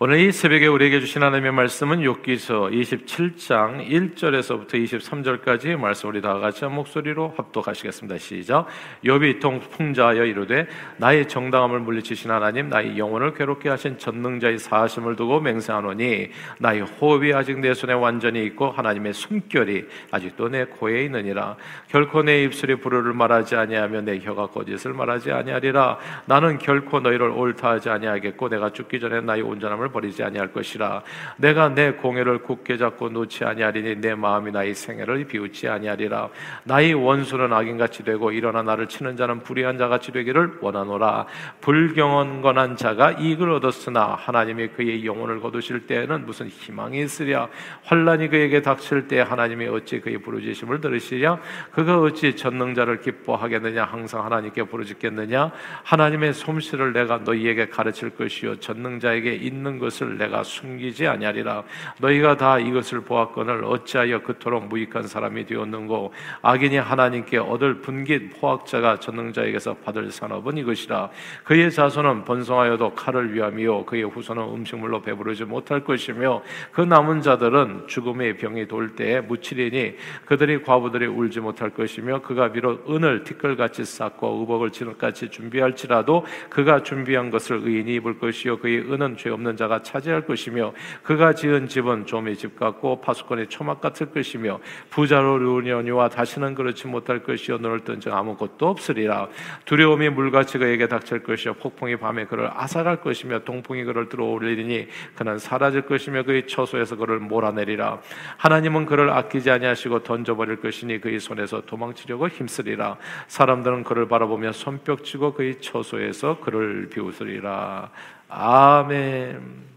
오늘 이 새벽에 우리에게 주신 하나님의 말씀은 욥기서 27장 1절에서부터 23절까지 말씀 우리 다 같이 한 목소리로 합독하시겠습니다. 시작. 욥이 통풍자하여 이르되 나의 정당함을 물리치신 하나님 나의 영혼을 괴롭게 하신 전능자의 사심을 두고 맹세하노니 나의 호흡이 아직 내 손에 완전히 있고 하나님의 숨결이 아직도 내 코에 있느니라. 결코 내 입술이 불효를 말하지 아니하며 내 혀가 거짓을 말하지 아니하리라. 나는 결코 너희를 옳다 하지 아니하겠고 내가 죽기 전에 나의 온전함을 마음을 버리지 아니할 것이라. 내가 내 공회를 굳게 잡고 놓지 아니하리니 내 마음이 나의 생애를 비웃지 아니하리라. 나의 원수는 악인같이 되고 일어나 나를 치는 자는 불의한 자같이 되기를 원하노라. 불경언 건한 자가 이익을 얻었으나 하나님이 그의 영혼을 거두실 때에는 무슨 희망이 있으랴. 환란이 그에게 닥칠 때 하나님이 어찌 그의 부르짖음을 들으시랴? 그가 어찌 전능자를 기뻐하겠느냐? 항상 하나님께 부르짖겠느냐? 하나님의 솜씨를 내가 너희에게 가르칠 것이요. 전능자에게 있는 것을 내가 숨기지 아니하리라. 너희가 다 이것을 보았거늘 어찌하여 그토록 무익한 사람이 되었는고? 악인이 하나님께 얻을 분깃 포악자가 전능자에게서 받을 산업은 이것이라. 그의 자손은 번성하여도 칼을 위함이요 그의 후손은 음식물로 배부르지 못할 것이며 그 남은 자들은 죽음의 병이 돌 때에 묻히리니 그들이 과부들이 울지 못할 것이며 그가 비록 은을 티끌같이 쌓고 의복을 진흙같이 준비할지라도 그가 준비한 것을 의인이 입을 것이요 그의 은은 죄 없는 자 자가 차지할 것이며 그가 지은 집은 좀의 집 같고 파수꾼의 초막 같을 것이며 부자로 루니오니와 다시는 그렇지 못할 것이요 너를 뜬적 아무것도 없으리라. 두려움이 물같이 그에게 닥칠 것이요 폭풍이 밤에 그를 아삭할 것이며 동풍이 그를 들어올리니 그는 사라질 것이며 그의 처소에서 그를 몰아내리라. 하나님은 그를 아끼지 아니하시고 던져버릴 것이니 그의 손에서 도망치려고 힘쓰리라. 사람들은 그를 바라보며 손뼉치고 그의 처소에서 그를 비웃으리라 아멘.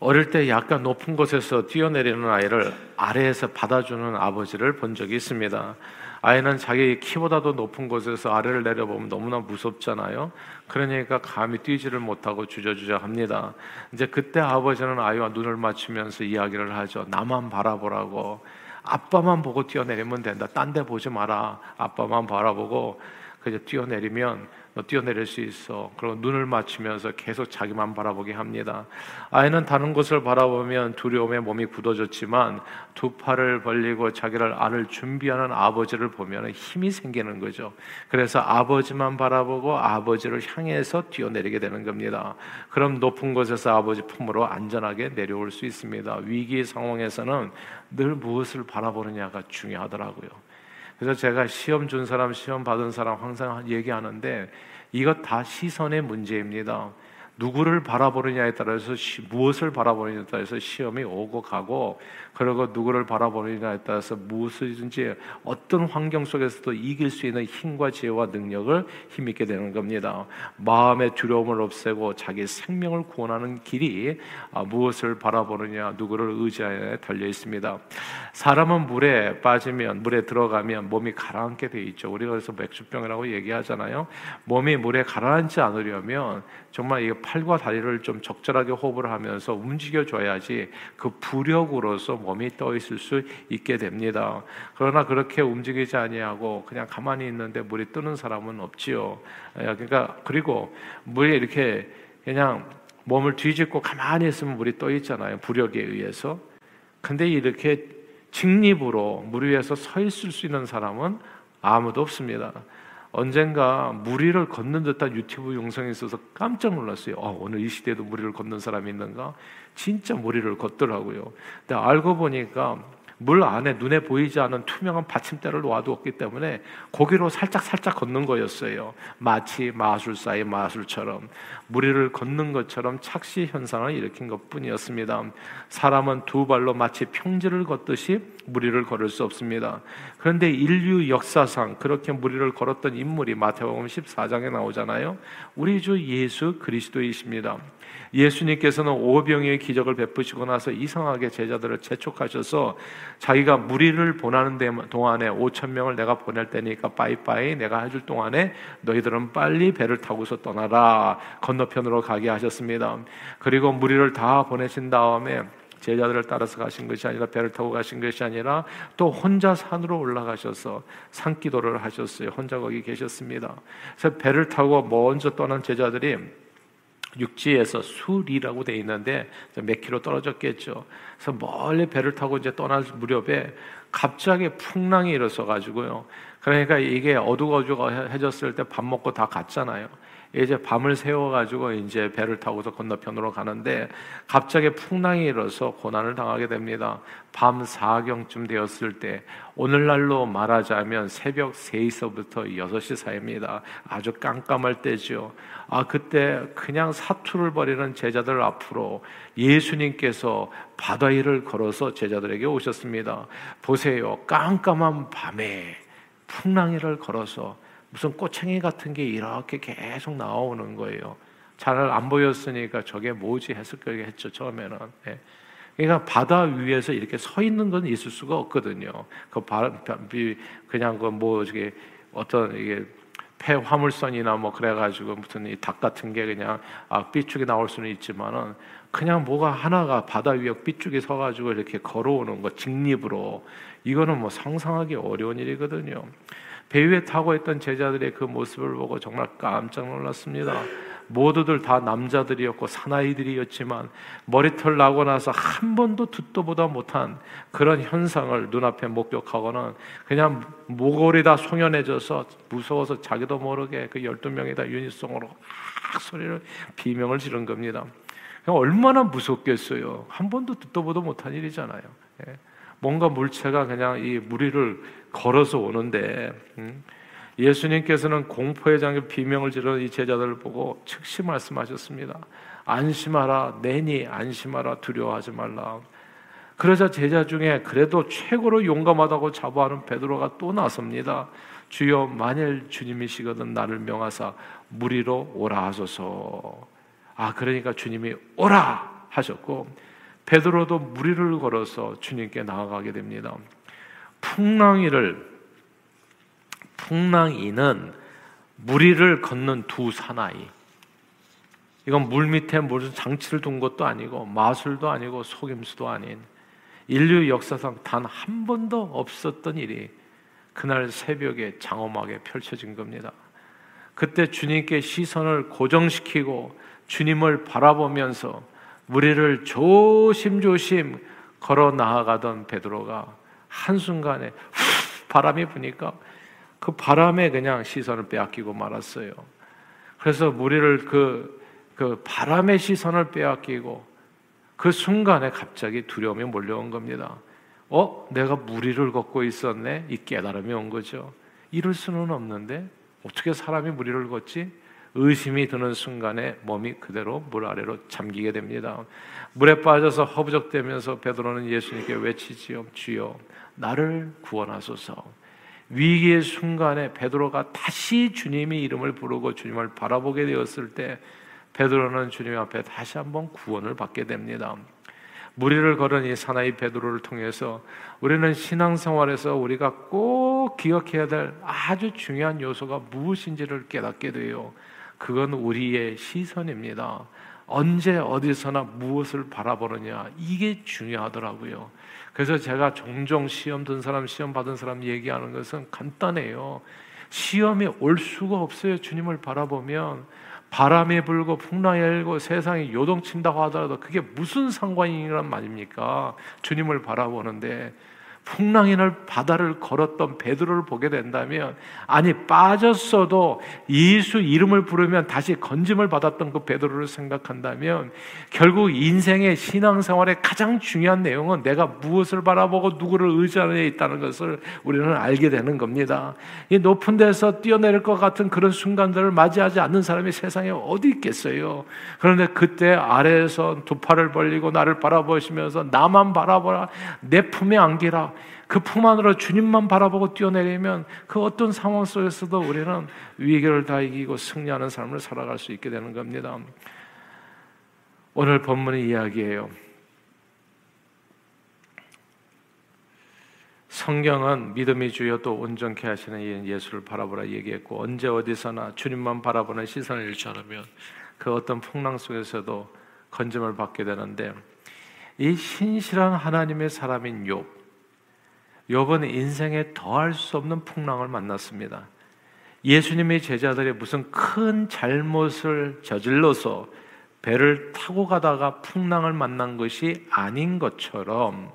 어릴 때 약간 높은 곳에서 뛰어내리는 아이를 아래에서 받아주는 아버지를 본 적이 있습니다. 아이는 자기 키보다도 높은 곳에서 아래를 내려보면 너무나 무섭잖아요. 그러니까 감히 뛰지를 못하고 주저주저 합니다. 이제 그때 아버지는 아이와 눈을 맞추면서 이야기를 하죠. 나만 바라보라고. 아빠만 보고 뛰어내리면 된다. 딴 데 보지 마라. 아빠만 바라보고 그저 뛰어내리면 너 뛰어내릴 수 있어. 그리고 눈을 맞추면서 계속 자기만 바라보게 합니다. 아이는 다른 곳을 바라보면 두려움에 몸이 굳어졌지만 두 팔을 벌리고 자기를 안을 준비하는 아버지를 보면 힘이 생기는 거죠. 그래서 아버지만 바라보고 아버지를 향해서 뛰어내리게 되는 겁니다. 그럼 높은 곳에서 아버지 품으로 안전하게 내려올 수 있습니다. 위기 상황에서는 늘 무엇을 바라보느냐가 중요하더라고요. 그래서 제가 시험 준 사람, 시험 받은 사람 항상 얘기하는데 이것 다 시선의 문제입니다. 누구를 바라보느냐에 따라서 시, 무엇을 바라보느냐에 따라서 시험이 오고 가고 그리고 누구를 바라보느냐에 따라서 무엇이든지 어떤 환경 속에서도 이길 수 있는 힘과 지혜와 능력을 힘있게 되는 겁니다. 마음의 두려움을 없애고 자기 생명을 구원하는 길이 아, 무엇을 바라보느냐 누구를 의지하에 달려 있습니다. 사람은 물에 빠지면 물에 들어가면 몸이 가라앉게 돼 있죠. 우리가 그래서 맥주병이라고 얘기하잖아요. 몸이 물에 가라앉지 않으려면 정말 이 팔과 다리를 좀 적절하게 호흡을 하면서 움직여 줘야지 그 부력으로서 몸이 떠 있을 수 있게 됩니다. 그러나 그렇게 움직이지 아니하고 그냥 가만히 있는데 물이 뜨는 사람은 없지요. 예, 그러니까 그리고 물이 이렇게 그냥 몸을 뒤집고 가만히 있으면 물이 떠 있잖아요. 부력에 의해서. 근데 이렇게 직립으로 물 위에서 서 있을 수 있는 사람은 아무도 없습니다. 언젠가 무리를 걷는 듯한 유튜브 영상이 있어서 깜짝 놀랐어요. 아, 오늘 이 시대에도 무리를 걷는 사람이 있는가? 진짜 무리를 걷더라고요. 근데 알고 보니까 물 안에 눈에 보이지 않는 투명한 받침대를 놓아두었기 때문에 고기로 살짝 살짝 걷는 거였어요. 마치 마술사의 마술처럼 무리를 걷는 것처럼 착시 현상을 일으킨 것뿐이었습니다. 사람은 두 발로 마치 평지를 걷듯이 무리를 걸을 수 없습니다. 그런데 인류 역사상 그렇게 무리를 걸었던 인물이 마태복음 14장에 나오잖아요. 우리 주 예수 그리스도이십니다. 예수님께서는 오병이의 기적을 베푸시고 나서 이상하게 제자들을 재촉하셔서 자기가 무리를 보내는 동안에 5천 명을 내가 보낼 테니까 빠이빠이 내가 해줄 동안에 너희들은 빨리 배를 타고서 떠나라 건너편으로 가게 하셨습니다. 그리고 무리를 다 보내신 다음에 제자들을 따라서 가신 것이 아니라 배를 타고 가신 것이 아니라 또 혼자 산으로 올라가셔서 산기도를 하셨어요. 혼자 거기 계셨습니다. 그래서 배를 타고 먼저 떠난 제자들이 육지에서 수리라고 돼 있는데 몇 킬로 떨어졌겠죠. 그래서 멀리 배를 타고 이제 떠날 무렵에 갑자기 풍랑이 일어서 가지고요. 그러니까 이게 어둑어둑해졌을 때 밥 먹고 다 갔잖아요. 이제 밤을 새워가지고 이제 배를 타고서 건너편으로 가는데 갑자기 풍랑이 일어서 고난을 당하게 됩니다. 밤 4경쯤 되었을 때 오늘날로 말하자면 새벽 3시서부터 6시 사이입니다. 아주 깜깜할 때죠. 아 그때 그냥 사투를 벌이는 제자들 앞으로 예수님께서 바다 위를 걸어서 제자들에게 오셨습니다. 보세요. 깜깜한 밤에 풍랑이를 걸어서 무슨 꼬챙이 같은 게 이렇게 계속 나오는 거예요. 잘 안 보였으니까 저게 뭐지 했을 거겠죠 처음에는. 예. 그러니까 바다 위에서 이렇게 서 있는 건 있을 수가 없거든요. 그 바, 그냥 그뭐 저게 어떤 이게 폐 화물선이나 뭐 그래가지고 무슨 이 닭 같은 게 그냥 아 삐죽이 나올 수는 있지만은 그냥 뭐가 하나가 바다 위에 삐죽이 서가지고 이렇게 걸어오는 거 직립으로 이거는 뭐 상상하기 어려운 일이거든요. 배 위에 타고 있던 제자들의 그 모습을 보고 정말 깜짝 놀랐습니다. 모두들 다 남자들이었고 사나이들이었지만 머리털 나고 나서 한 번도 듣도 보다 못한 그런 현상을 눈앞에 목격하고는 그냥 목걸이 다 송연해져서 무서워서 자기도 모르게 그 열두 명이 다 유니송으로 막 소리를 비명을 지른 겁니다. 얼마나 무섭겠어요. 한 번도 듣도 보도 못한 일이잖아요. 예. 뭔가 물체가 그냥 이 무리를 걸어서 오는데 음? 예수님께서는 공포의 장에 비명을 지르는 이 제자들을 보고 즉시 말씀하셨습니다. 안심하라, 내니 안심하라, 두려워하지 말라. 그러자 제자 중에 그래도 최고로 용감하다고 자부하는 베드로가 또 나섭니다. 주여 만일 주님이시거든 나를 명하사 무리로 오라 하소서. 아 그러니까 주님이 오라 하셨고 베드로도 무리를 걸어서 주님께 나아가게 됩니다. 풍랑이를 풍랑이는 무리를 걷는 두 사나이. 이건 물 밑에 무슨 장치를 둔 것도 아니고 마술도 아니고 속임수도 아닌 인류 역사상 단 한 번도 없었던 일이 그날 새벽에 장엄하게 펼쳐진 겁니다. 그때 주님께 시선을 고정시키고 주님을 바라보면서 무리를 조심조심 걸어 나아가던 베드로가 한순간에 후 바람이 부니까 그 바람에 그냥 시선을 빼앗기고 말았어요. 그래서 무리를 그, 그 바람의 시선을 빼앗기고 그 순간에 갑자기 두려움이 몰려온 겁니다. 어? 내가 무리를 걷고 있었네? 이 깨달음이 온 거죠. 이럴 수는 없는데 어떻게 사람이 무리를 걷지? 의심이 드는 순간에 몸이 그대로 물 아래로 잠기게 됩니다. 물에 빠져서 허부적대면서 베드로는 예수님께 외치지요. 주여 나를 구원하소서. 위기의 순간에 베드로가 다시 주님의 이름을 부르고 주님을 바라보게 되었을 때 베드로는 주님 앞에 다시 한번 구원을 받게 됩니다. 무리를 걸은 이 사나이 베드로를 통해서 우리는 신앙생활에서 우리가 꼭 기억해야 될 아주 중요한 요소가 무엇인지를 깨닫게 돼요. 그건 우리의 시선입니다. 언제 어디서나 무엇을 바라보느냐 이게 중요하더라고요. 그래서 제가 종종 시험 든 사람, 시험 받은 사람 얘기하는 것은 간단해요. 시험이 올 수가 없어요. 주님을 바라보면 바람이 불고 풍랑이 일고 세상이 요동친다고 하더라도 그게 무슨 상관이란 말입니까? 주님을 바라보는데 풍랑이 날 바다를 걸었던 베드로를 보게 된다면 아니 빠졌어도 예수 이름을 부르면 다시 건짐을 받았던 그 베드로를 생각한다면 결국 인생의 신앙생활의 가장 중요한 내용은 내가 무엇을 바라보고 누구를 의지하느냐에 있다는 것을 우리는 알게 되는 겁니다. 이 높은 데서 뛰어내릴 것 같은 그런 순간들을 맞이하지 않는 사람이 세상에 어디 있겠어요. 그런데 그때 아래에서 두 팔을 벌리고 나를 바라보시면서 나만 바라보라 내 품에 안기라 그 품 안으로 주님만 바라보고 뛰어내리면 그 어떤 상황 속에서도 우리는 위기를 다 이기고 승리하는 삶을 살아갈 수 있게 되는 겁니다. 오늘 본문의 이야기예요. 성경은 믿음이 주여 또 온전케 하시는 예수를 바라보라 얘기했고 언제 어디서나 주님만 바라보는 시선을 잃지 않으면 그 어떤 풍랑 속에서도 건짐을 받게 되는데 이 신실한 하나님의 사람인 욥 욥은 인생에 더할 수 없는 풍랑을 만났습니다. 예수님의 제자들이 무슨 큰 잘못을 저질러서 배를 타고 가다가 풍랑을 만난 것이 아닌 것처럼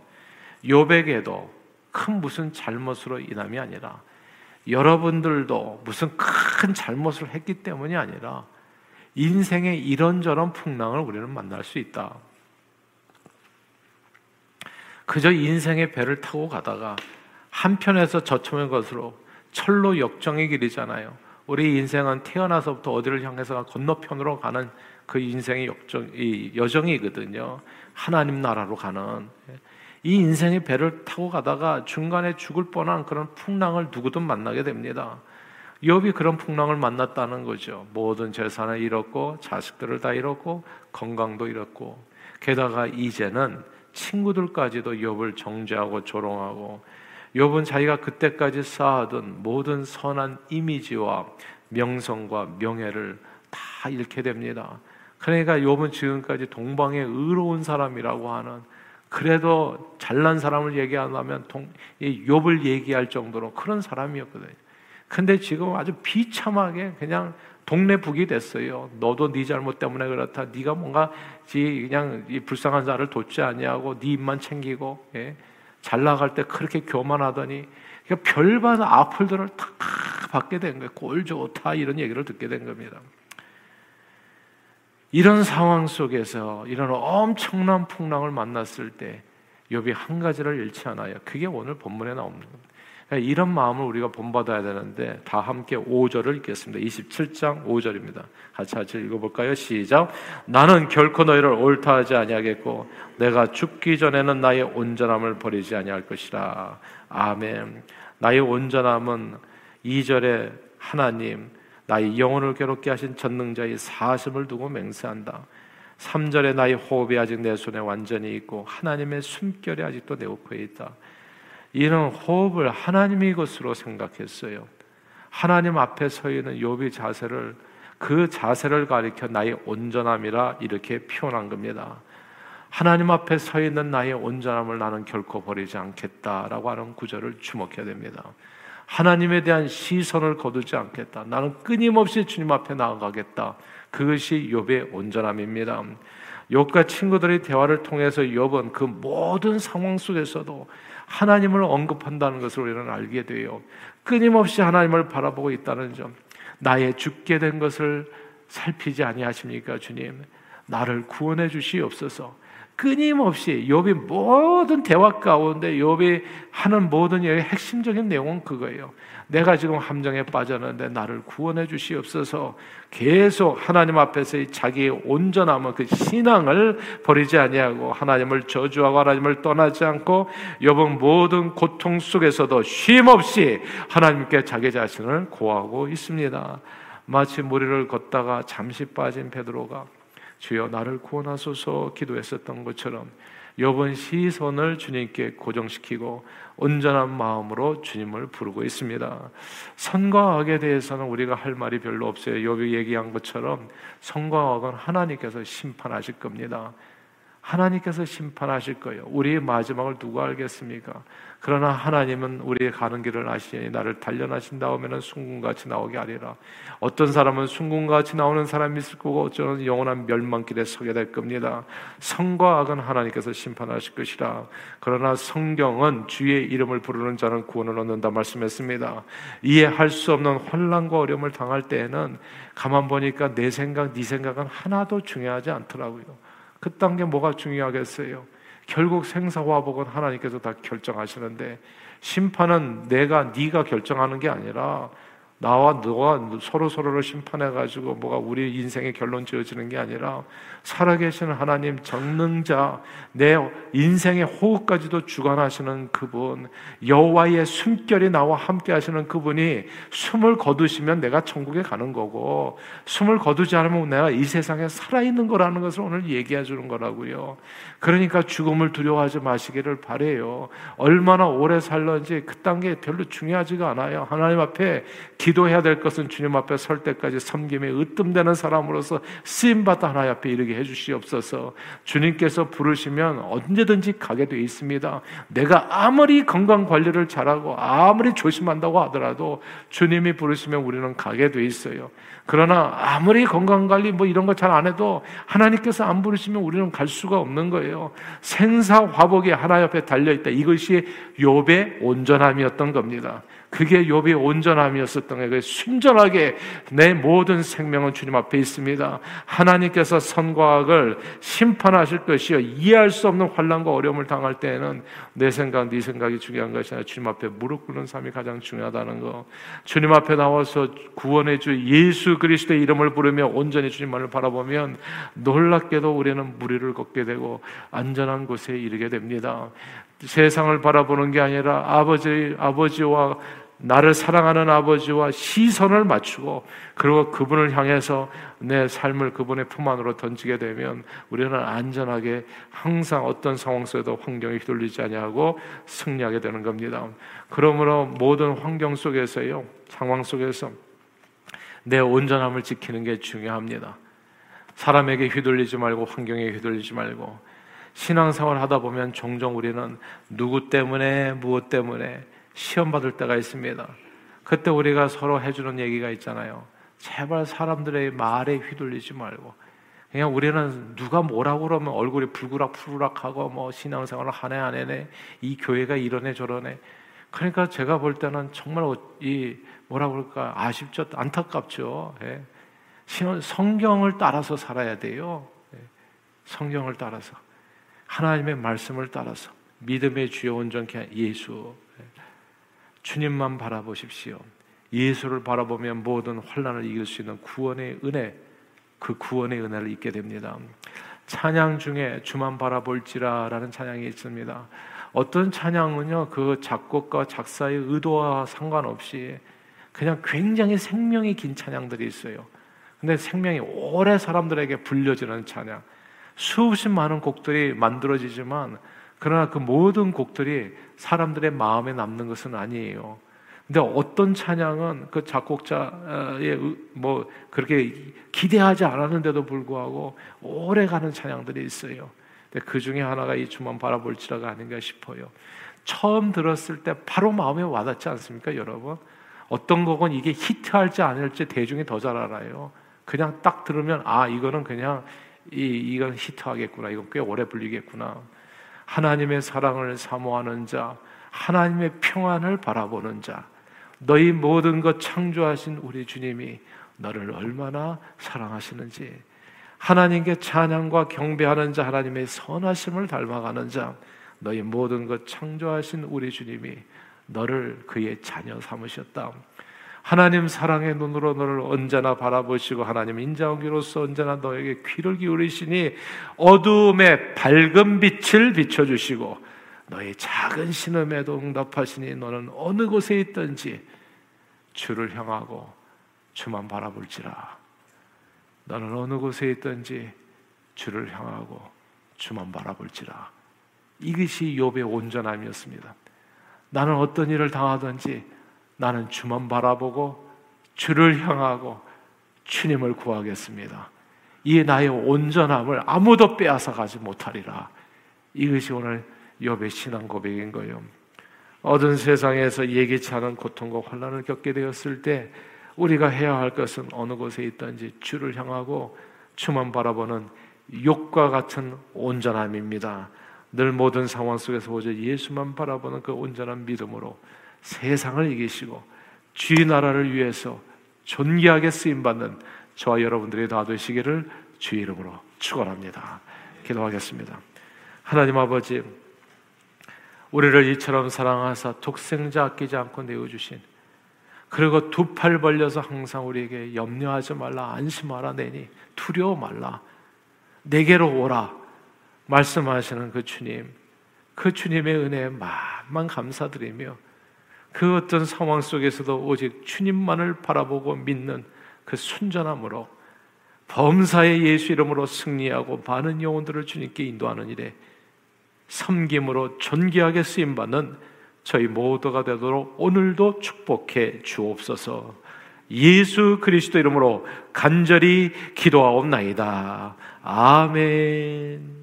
요백에도 큰 무슨 잘못으로 인함이 아니라 여러분들도 무슨 큰 잘못을 했기 때문이 아니라 인생의 이런저런 풍랑을 우리는 만날 수 있다. 그저 인생의 배를 타고 가다가 한편에서 저점의 것으로 철로 역정의 길이잖아요. 우리 인생은 태어나서부터 어디를 향해서 건너편으로 가는 그 인생의 역정, 이 여정이거든요. 하나님 나라로 가는. 이 인생의 배를 타고 가다가 중간에 죽을 뻔한 그런 풍랑을 누구든 만나게 됩니다. 욥이 그런 풍랑을 만났다는 거죠. 모든 재산을 잃었고 자식들을 다 잃었고 건강도 잃었고 게다가 이제는 친구들까지도 욥을 정죄하고 조롱하고 욥은 자기가 그때까지 쌓아둔 모든 선한 이미지와 명성과 명예를 다 잃게 됩니다. 그러니까 욥은 지금까지 동방의 의로운 사람이라고 하는 그래도 잘난 사람을 얘기한다면 욥을 얘기할 정도로 그런 사람이었거든요. 근데 지금 아주 비참하게 그냥 동네 북이 됐어요. 너도 네 잘못 때문에 그렇다. 네가 뭔가 그냥 이 불쌍한 자를 돕지 아니하고 네 입만 챙기고 예? 잘 나갈 때 그렇게 교만하더니 그러니까 별반 악플들을 다 받게 된 거예요. 꼴 좋다 이런 얘기를 듣게 된 겁니다. 이런 상황 속에서 이런 엄청난 풍랑을 만났을 때 욥이 한 가지를 잃지 않아요. 그게 오늘 본문에 나옵니다. 그러니까 이런 마음을 우리가 본받아야 되는데 다 함께 5절을 읽겠습니다. 27장 5절입니다. 같이 같이 읽어볼까요? 시작. 나는 결코 너희를 옳다 하지 아니하겠고 내가 죽기 전에는 나의 온전함을 버리지 아니할 것이라. 아멘. 나의 온전함은 2절에 하나님 나의 영혼을 괴롭게 하신 전능자의 사심을 두고 맹세한다. 3절에 나의 호흡이 아직 내 손에 완전히 있고 하나님의 숨결이 아직도 내 코에 있다. 이런 호흡을 하나님의 것으로 생각했어요. 하나님 앞에 서 있는 욥의 자세를 그 자세를 가리켜 나의 온전함이라 이렇게 표현한 겁니다. 하나님 앞에 서 있는 나의 온전함을 나는 결코 버리지 않겠다라고 하는 구절을 주목해야 됩니다. 하나님에 대한 시선을 거두지 않겠다. 나는 끊임없이 주님 앞에 나아가겠다. 그것이 욥의 온전함입니다. 욥과 친구들의 대화를 통해서 욥은 그 모든 상황 속에서도 하나님을 언급한다는 것을 우리는 알게 돼요. 끊임없이 하나님을 바라보고 있다는 점. 나의 죽게 된 것을 살피지 아니하십니까, 주님? 나를 구원해 주시옵소서. 끊임없이 욥이 모든 대화 가운데 욥이 하는 모든 의 핵심적인 내용은 그거예요. 내가 지금 함정에 빠졌는데 나를 구원해 주시옵소서. 계속 하나님 앞에서 자기의 온전함은 그 신앙을 버리지 아니하고 하나님을 저주하고 하나님을 떠나지 않고 욥은 모든 고통 속에서도 쉼 없이 하나님께 자기 자신을 고하고 있습니다. 마치 무리를 걷다가 잠시 빠진 베드로가 주여 나를 구원하소서 기도했었던 것처럼 욥은 시선을 주님께 고정시키고 온전한 마음으로 주님을 부르고 있습니다. 선과 악에 대해서는 우리가 할 말이 별로 없어요. 욥이 얘기한 것처럼 선과 악은 하나님께서 심판하실 겁니다. 하나님께서 심판하실 거예요. 우리의 마지막을 누가 알겠습니까? 그러나 하나님은 우리의 가는 길을 아시니 나를 단련하신 다음에는 순금같이 나오게 하리라. 어떤 사람은 순금같이 나오는 사람이 있을 거고 어쩌면 영원한 멸망길에 서게 될 겁니다. 성과 악은 하나님께서 심판하실 것이라. 그러나 성경은 주의 이름을 부르는 자는 구원을 얻는다 말씀했습니다. 이해할 수 없는 환란과 어려움을 당할 때에는 가만 보니까 내 생각, 네 생각은 하나도 중요하지 않더라고요. 그딴 게 뭐가 중요하겠어요? 결국 생사화복은 하나님께서 다 결정하시는데 심판은 내가 네가 결정하는 게 아니라 나와 너가 서로 서로를 심판해 가지고 뭐가 우리 인생의 결론 지어지는 게 아니라 살아계시는 하나님 전능자 내 인생의 호흡까지도 주관하시는 그분 여호와의 숨결이 나와 함께 하시는 그분이 숨을 거두시면 내가 천국에 가는 거고 숨을 거두지 않으면 내가 이 세상에 살아 있는 거라는 것을 오늘 얘기해 주는 거라고요. 그러니까 죽음을 두려워하지 마시기를 바래요. 얼마나 오래 살런지 그딴 게 별로 중요하지가 않아요. 하나님 앞에 기 도해야 될 것은 주님 앞에 설 때까지 섬김에 으뜸되는 사람으로서 쓰임 받아 하나님 앞에 이르게 해 주시옵소서. 주님께서 부르시면 언제든지 가게 돼 있습니다. 내가 아무리 건강 관리를 잘하고 아무리 조심한다고 하더라도 주님이 부르시면 우리는 가게 돼 있어요. 그러나 아무리 건강 관리 뭐 이런 거 잘 안 해도 하나님께서 안 부르시면 우리는 갈 수가 없는 거예요. 생사 화복이 하나 옆에 달려 있다. 이것이 욥의 온전함이었던 겁니다. 그게 욥의 온전함이었었던 거예요. 순전하게 내 모든 생명은 주님 앞에 있습니다. 하나님께서 선과 악을 심판하실 것이요 이해할 수 없는 환란과 어려움을 당할 때에는 내 생각, 네 생각이 중요한 것이 아니라 주님 앞에 무릎 꿇는 삶이 가장 중요하다는 거. 주님 앞에 나와서 구원의 주 예수 그리스도의 이름을 부르며 온전히 주님만을 바라보면 놀랍게도 우리는 무리를 걷게 되고 안전한 곳에 이르게 됩니다. 세상을 바라보는 게 아니라 아버지 아버지와 나를 사랑하는 아버지와 시선을 맞추고 그리고 그분을 향해서 내 삶을 그분의 품 안으로 던지게 되면 우리는 안전하게 항상 어떤 상황 속에도 환경에 휘둘리지 아니하고 승리하게 되는 겁니다. 그러므로 모든 환경 속에서요, 상황 속에서 내 온전함을 지키는 게 중요합니다. 사람에게 휘둘리지 말고 환경에 휘둘리지 말고 신앙생활 하다 보면 종종 우리는 누구 때문에 무엇 때문에 시험 받을 때가 있습니다. 그때 우리가 서로 해주는 얘기가 있잖아요. 제발 사람들의 말에 휘둘리지 말고 그냥 우리는 누가 뭐라고 그러면 얼굴이 불구락 푸르락하고 뭐 신앙생활을 하네 안 해네 이 교회가 이러네 저러네 그러니까 제가 볼 때는 정말 이 뭐라 그럴까 아쉽죠 안타깝죠 예. 성경을 따라서 살아야 돼요 예. 성경을 따라서 하나님의 말씀을 따라서 믿음의 주요 온전케 예수 주님만 바라보십시오. 예수를 바라보면 모든 환란을 이길 수 있는 구원의 은혜, 그 구원의 은혜를 잊게 됩니다. 찬양 중에 주만 바라볼지라라는 찬양이 있습니다. 어떤 찬양은요, 그 작곡과 작사의 의도와 상관없이 그냥 굉장히 생명이 긴 찬양들이 있어요. 근데 생명이 오래 사람들에게 불려지는 찬양. 수없이 많은 곡들이 만들어지지만 그러나 그 모든 곡들이 사람들의 마음에 남는 것은 아니에요. 근데 어떤 찬양은 그 작곡자의 뭐 그렇게 기대하지 않았는데도 불구하고 오래 가는 찬양들이 있어요. 근데 그 중에 하나가 이 주만 바라볼지라가 아닌가 싶어요. 처음 들었을 때 바로 마음에 와닿지 않습니까, 여러분? 어떤 곡은 이게 히트할지 아닐지 대중이 더 잘 알아요. 그냥 딱 들으면 아 이거는 그냥 이 이건 히트하겠구나, 이건 꽤 오래 불리겠구나. 하나님의 사랑을 사모하는 자, 하나님의 평안을 바라보는 자, 너희 모든 것 창조하신 우리 주님이 너를 얼마나 사랑하시는지, 하나님께 찬양과 경배하는 자, 하나님의 선하심을 닮아가는 자, 너희 모든 것 창조하신 우리 주님이 너를 그의 자녀 삼으셨다. 하나님 사랑의 눈으로 너를 언제나 바라보시고 하나님 인자오기로서 언제나 너에게 귀를 기울이시니 어두움에 밝은 빛을 비춰주시고 너의 작은 신음에도 응답하시니 너는 어느 곳에 있든지 주를 향하고 주만 바라볼지라 너는 어느 곳에 있든지 주를 향하고 주만 바라볼지라 이것이 욥의 온전함이었습니다. 나는 어떤 일을 당하든지 나는 주만 바라보고 주를 향하고 주님을 구하겠습니다. 이 나의 온전함을 아무도 빼앗아 가지 못하리라. 이것이 오늘 욥의 신앙 고백인 거예요. 어두운 세상에서 예기치 않은 고통과 환란을 겪게 되었을 때 우리가 해야 할 것은 어느 곳에 있든지 주를 향하고 주만 바라보는 욕과 같은 온전함입니다. 늘 모든 상황 속에서 오직 예수만 바라보는 그 온전한 믿음으로 세상을 이기시고 주의 나라를 위해서 존귀하게 쓰임 받는 저와 여러분들이 다 되시기를 주의 이름으로 축원합니다. 기도하겠습니다. 하나님 아버지 우리를 이처럼 사랑하사 독생자 아끼지 않고 내어 주신 그리고 두 팔 벌려서 항상 우리에게 염려하지 말라 안심하라 내니 두려워 말라 내게로 오라 말씀하시는 그 주님 그 주님의 은혜에 만만 감사드리며 그 어떤 상황 속에서도 오직 주님만을 바라보고 믿는 그 순전함으로 범사의 예수 이름으로 승리하고 많은 영혼들을 주님께 인도하는 일에 섬김으로 존귀하게 쓰임 받는 저희 모두가 되도록 오늘도 축복해 주옵소서. 예수 그리스도 이름으로 간절히 기도하옵나이다. 아멘.